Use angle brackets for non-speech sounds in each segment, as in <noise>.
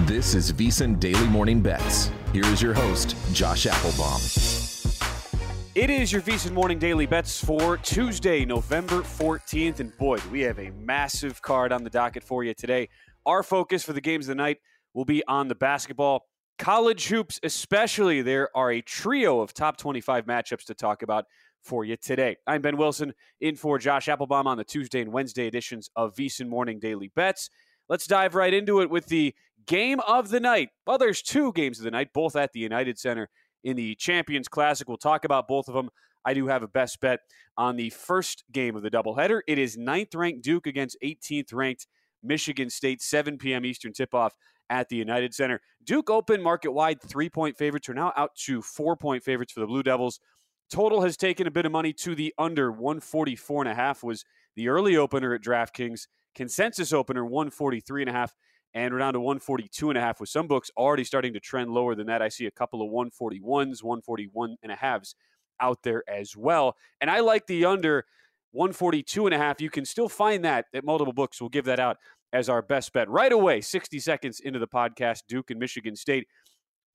This is VSiN Daily Morning Bets. Here is your host, Josh Appelbaum. It is your VSiN Morning Daily Bets for Tuesday, November 14th. And boy, we have a massive card on the docket for you today. Our focus for the games of the night will be on the basketball. College hoops, especially, there are a trio of top 25 matchups to talk about for you today. I'm Ben Wilson, in for Josh Appelbaum on the Tuesday and Wednesday editions of VSiN Morning Daily Bets. Let's dive right into it with the game of the night. Well, there's two games of the night, both at the United Center in the Champions Classic. We'll talk about both of them. I do have a best bet on the first game of the doubleheader. It is ninth ranked Duke against 18th ranked Michigan State, 7 p.m. Eastern tip off at the United Center. Duke open market wide three point favorites are now out to four point favorites for the Blue Devils. Total has taken a bit of money to the under 144 and a half was the early opener at DraftKings. Consensus opener 143 and a half and we're down to 142 and a half with some books already starting to trend lower than that. I see a couple of 141s, 141 and a halves out there as well. And I like the under 142 and a half. You can still find that at multiple books. We'll give that out as our best bet right away. 60 seconds into the podcast, Duke and Michigan State.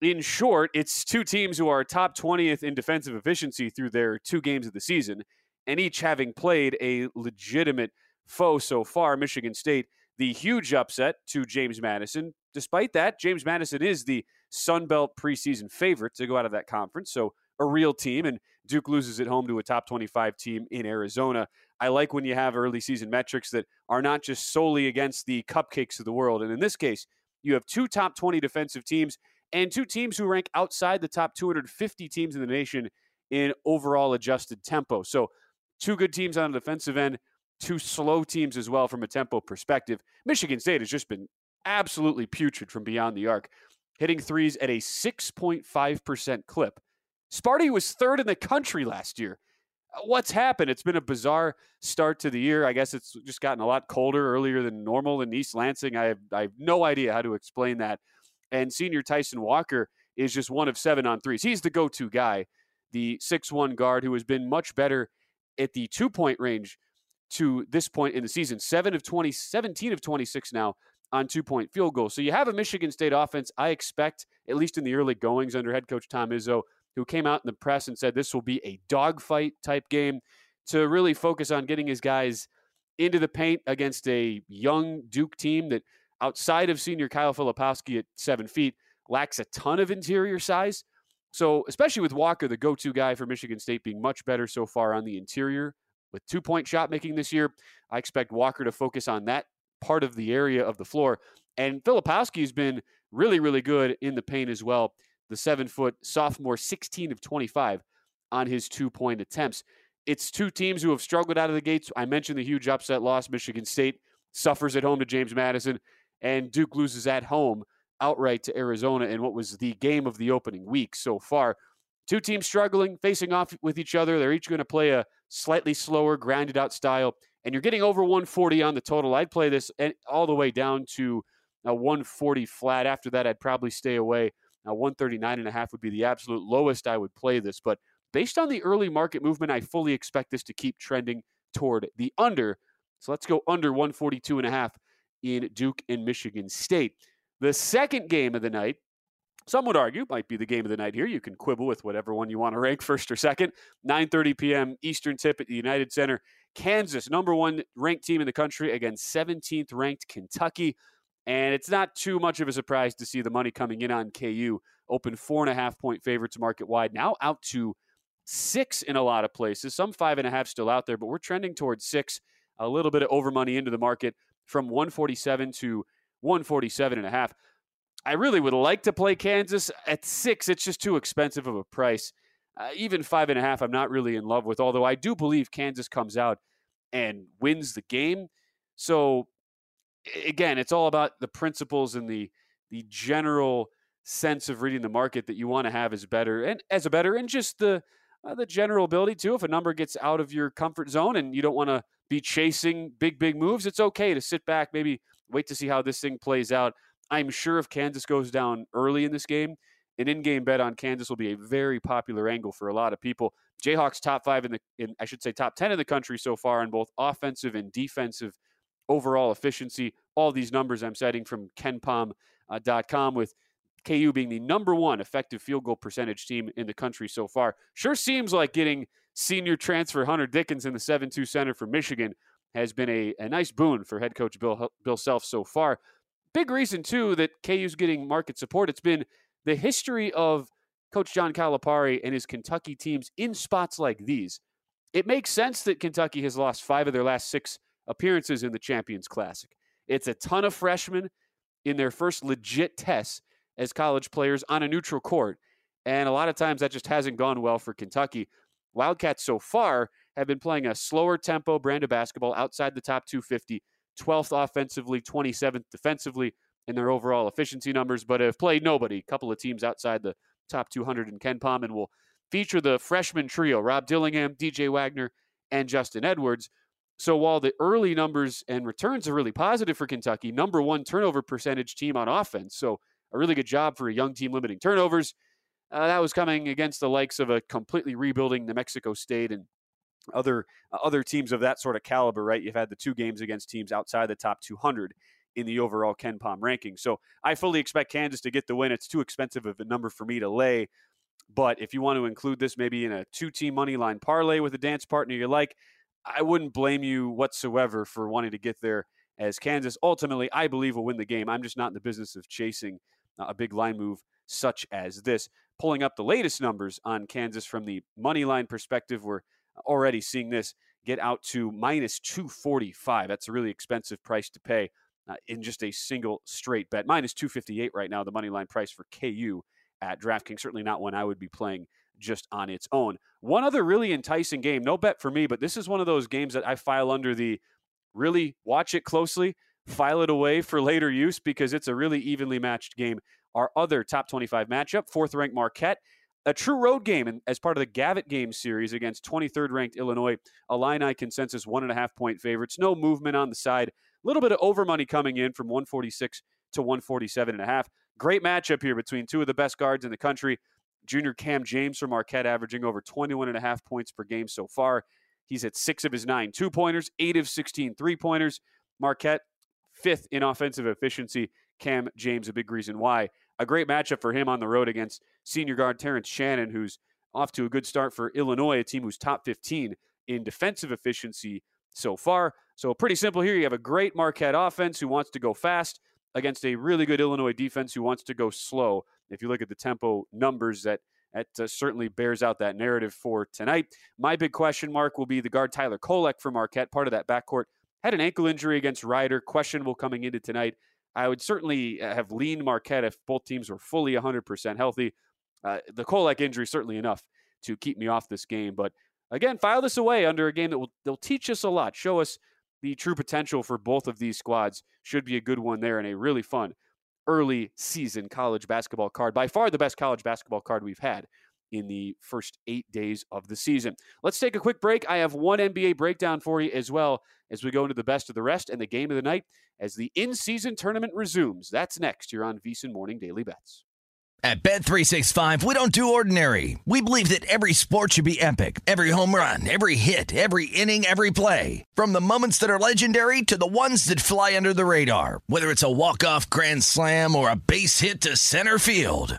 In short, it's two teams who are top 20th in defensive efficiency through their two games of the season, and each having played a legitimate foe so far. Michigan State the huge upset to James Madison. Despite that, James Madison is the Sun Belt preseason favorite to go out of that conference. So a real team, and Duke loses at home to a top 25 team in Arizona. I like when you have early season metrics that are not just solely against the cupcakes of the world. And in this case, you have two top 20 defensive teams and two teams who rank outside the top 250 teams in the nation in overall adjusted tempo. So, two good teams on the defensive end, two slow teams as well from a tempo perspective. Michigan State has just been absolutely putrid from beyond the arc, hitting threes at a 6.5% clip. Sparty was third in the country last year. Uh, what's happened? It's been a bizarre start to the year. I guess it's just gotten a lot colder earlier than normal in East Lansing. I have, I have no idea how to explain that. And senior Tyson Walker is just one of seven on threes. He's the go to guy, the six-one guard who has been much better at the two point range to this point in the season. Seven of 20, 17 of 26 now on two point field goals. So you have a Michigan State offense, I expect, at least in the early goings under head coach Tom Izzo, who came out in the press and said this will be a dogfight type game to really focus on getting his guys into the paint against a young Duke team that outside of senior Kyle Filipowski at seven feet lacks a ton of interior size. So, especially with Walker, the go to guy for Michigan State being much better so far on the interior with two point shot making this year. I expect Walker to focus on that part of the area of the floor. And Filipowski has been really, really good in the paint as well. The seven foot sophomore, 16 of 25 on his two point attempts. It's two teams who have struggled out of the gates. I mentioned the huge upset loss. Michigan State suffers at home to James Madison, and Duke loses at home outright to Arizona in what was the game of the opening week so far. Two teams struggling, facing off with each other. They're each going to play a slightly slower, grinded out style. And you're getting over 140 on the total. I'd play this all the way down to uh, a 140 flat. After that, I'd probably stay away. Now, 139 and a half would be the absolute lowest I would play this. But based on the early market movement, I fully expect this to keep trending toward the under. So let's go under 142 and a half in Duke and Michigan State. The second game of the night some would argue might be the game of the night here. You can quibble with whatever one you want to rank <laughs> first or second. 9:30 p.m. Eastern tip at the United Center. Kansas, number one ranked team in the country against 17th ranked Kentucky. And it's not too much of a surprise to see the money coming in on KU. Open four and a half point favorites market wide. Now out to six in a lot of places. Some five and a half still out there, but we're trending towards six. A little bit of over money into the market from 147 to 147 and a half. I really would like to play Kansas at six. It's just too expensive of a price. Uh, even five and a half, I'm not really in love with. Although I do believe Kansas comes out and wins the game. So again, it's all about the principles and the the general sense of reading the market that you want to have as better and as a better and just the uh, the general ability too. If a number gets out of your comfort zone and you don't want to be chasing big big moves, it's okay to sit back, maybe wait to see how this thing plays out. I'm sure if Kansas goes down early in this game, an in-game bet on Kansas will be a very popular angle for a lot of people. Jayhawks top five in the, in, I should say top ten in the country so far in both offensive and defensive overall efficiency. All these numbers I'm citing from kenpom.com with KU being the number one effective field goal percentage team in the country so far. Sure seems like getting senior transfer Hunter Dickinson in the 7 2 center for Michigan, has been a, a nice boon for head coach Bill, Bill Self so far. Big reason, too, that KU's getting market support. It's been the history of Coach John Calipari and his Kentucky teams in spots like these. It makes sense that Kentucky has lost five of their last six appearances in the Champions Classic. It's a ton of freshmen in their first legit tests as college players on a neutral court. And a lot of times that just hasn't gone well for Kentucky. Wildcats so far have been playing a slower tempo brand of basketball outside the top 250, 12th offensively, 27th defensively in their overall efficiency numbers, but have played nobody. A couple of teams outside the top 200 in KenPom and will feature the freshman trio Rob Dillingham, DJ Wagner, and Justin Edwards. So while the early numbers and returns are really positive for Kentucky, number one turnover percentage team on offense. So a really good job for a young team limiting turnovers. Uh, that was coming against the likes of a completely rebuilding New Mexico State and other uh, other teams of that sort of caliber. Right? You've had the two games against teams outside the top 200 in the overall KenPom ranking. So I fully expect Kansas to get the win. It's too expensive of a number for me to lay. But if you want to include this maybe in a two team money line parlay with a dance partner you like, I wouldn't blame you whatsoever for wanting to get there as Kansas ultimately, I believe, will win the game. I'm just not in the business of chasing a big line move such as this. Pulling up the latest numbers on Kansas from the money line perspective, we're already seeing this get out to minus 245. That's a really expensive price to pay uh, in just a single straight bet. Minus 258 right now, the money line price for KU at DraftKings. Certainly not one I would be playing just on its own. One other really enticing game, no bet for me, but this is one of those games that I file under the really watch it closely, file it away for later use because it's a really evenly matched game. Our other top 25 matchup, fourth ranked Marquette, a true road game and as part of the Gavitt game series against 23rd ranked Illinois. Illini consensus one and a half point favorites. No movement on the side. A little bit of over money coming in from 146 to 147 and a half. Great matchup here between two of the best guards in the country. Junior Kam Jones from Marquette averaging over 21 and a half points per game so far. He's at six of his nine two pointers, eight of 16 three pointers. Marquette, fifth in offensive efficiency. Kam Jones, a big reason why. A great matchup for him on the road against senior guard Terrence Shannon, who's off to a good start for Illinois, a team who's top 15 in defensive efficiency so far. So, pretty simple here. You have a great Marquette offense who wants to go fast against a really good Illinois defense who wants to go slow. If you look at the tempo numbers, that that uh, certainly bears out that narrative for tonight. My big question mark will be the guard Tyler Kolek for Marquette, part of that backcourt. Had an ankle injury against Rider, questionable coming into tonight. I would certainly uh, have leaned Marquette if both teams were fully 100% healthy. Uh, the Kolek injury certainly enough to keep me off this game, but again, file this away under a game that will they'll teach us a lot, show us the true potential for both of these squads. Should be a good one there and a really fun early season college basketball card. By far the best college basketball card we've had in the first eight days of the season. Let's take a quick break. I have one NBA breakdown for you as well as we go into the best of the rest and the game of the night as the in season tournament resumes. That's next. You're on VSIN Morning Daily Bets. At Bet365, we don't do ordinary. We believe that every sport should be epic. Every home run, every hit, every inning, every play. From the moments that are legendary to the ones that fly under the radar. Whether it's a walk-off grand slam or a base hit to center field.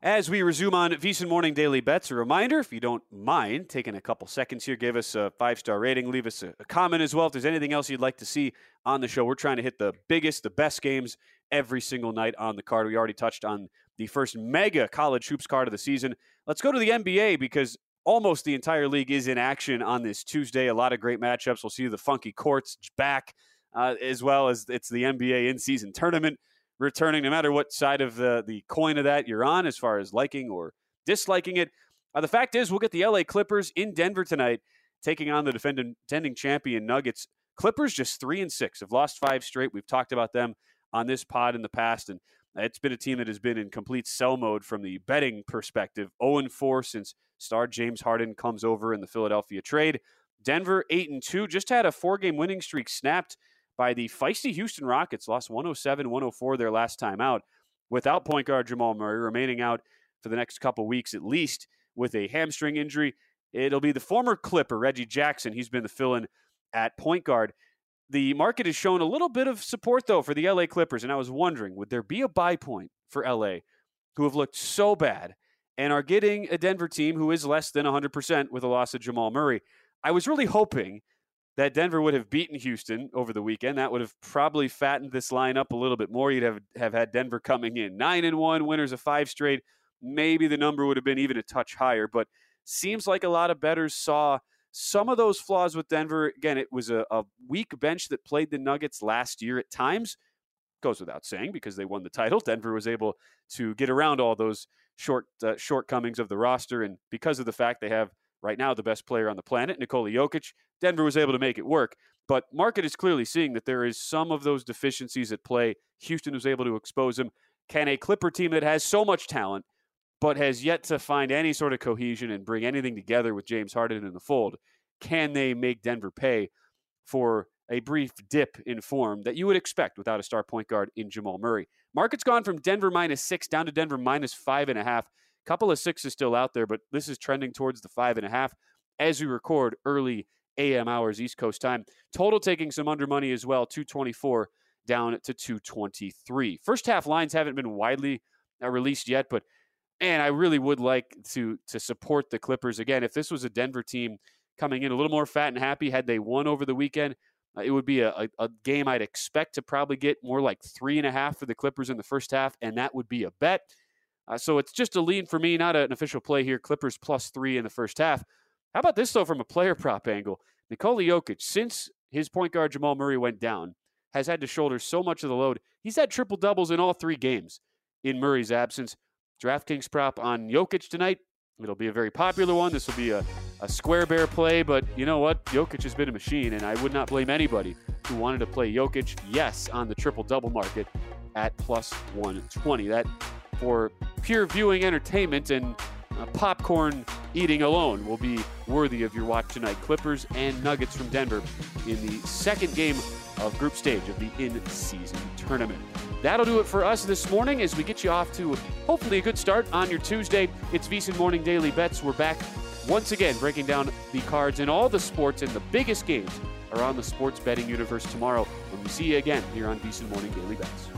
As we resume on VSIN Morning Daily Bets, a reminder if you don't mind taking a couple seconds here, give us a five star rating, leave us a, a, comment as well. If there's anything else you'd like to see on the show, we're trying to hit the biggest, the best games every single night on the card. We already touched on the first mega college hoops card of the season. Let's go to the NBA because almost the entire league is in action on this Tuesday. A lot of great matchups. We'll see the funky courts back. uh, as well as it's the NBA in season tournament returning, no matter what side of the, the coin of that you're on, as far as liking or disliking it. Uh, the fact is, we'll get the LA Clippers in Denver tonight, taking on the defending, defending champion Nuggets. Clippers just three and six, have lost five straight. We've talked about them on this pod in the past, and it's been a team that has been in complete sell mode from the betting perspective. 0 4 since star James Harden comes over in the Philadelphia trade. Denver 8 and 2 just had a four game winning streak snapped by the feisty Houston Rockets, lost 107 104 their last time out without point guard Jamal Murray remaining out for the next couple weeks at least with a hamstring injury. It'll be the former Clipper, Reggie Jackson. He's been the fill in at point guard. The market has shown a little bit of support, though, for the LA Clippers. And I was wondering, would there be a buy point for LA who have looked so bad and are getting a Denver team who is less than 100% with a loss of Jamal Murray? I was really hoping that Denver would have beaten Houston over the weekend. That would have probably fattened this line up a little bit more. You'd have, have had Denver coming in nine and one, winners of five straight. Maybe the number would have been even a touch higher, but seems like a lot of bettors saw some of those flaws with Denver, again, it was a, a weak bench that played the Nuggets last year at times. Goes without saying because they won the title. <laughs> Denver was able to get around all those short uh, shortcomings of the roster, and because of the fact they have right now the best player on the planet, Nikola Jokic, Denver was able to make it work. But market is clearly seeing that there is some of those deficiencies at play. Houston was able to expose them. Can a Clipper team that has so much talent but has yet to find any sort of cohesion and bring anything together with James Harden in the fold. Can they make Denver pay for a brief dip in form that you would expect without a star point guard in Jamal Murray? Market's gone from Denver minus six down to Denver minus five and a half. Couple of sixes still out there, but this is trending towards the five and a half as we record early AM hours East Coast time. Total taking some under money as well, 224 down to 223. First half lines haven't been widely uh, released yet, but and I really would like to to support the Clippers again. If this was a Denver team coming in a little more fat and happy, had they won over the weekend, uh, it would be a, a, a, game I'd expect to probably get more like three and a half for the Clippers in the first half, and that would be a bet. Uh, so it's just a lean for me, not an official play here. Clippers plus three in the first half. How about this though, from a player prop angle? Nikola Jokic, since his point guard Jamal Murray went down, has had to shoulder so much of the load. He's had triple doubles in all three games in Murray's absence. DraftKings prop on Jokic tonight. It'll be a very popular one. This will be a, a square bear play, but you know what? Jokic has been a machine, and I would not blame anybody who wanted to play Jokic, yes, on the triple double market at plus 120. That for pure viewing entertainment and uh, popcorn eating alone will be worthy of your watch tonight. Clippers and Nuggets from Denver in the second game of group stage of the in season tournament. That'll do it for us this morning as we get you off to hopefully a good start on your Tuesday. It's VSiN Morning Daily Bets. We're back once again breaking down the cards in all the sports and the biggest games around the sports betting universe tomorrow when we see you again here on VSiN Morning Daily Bets.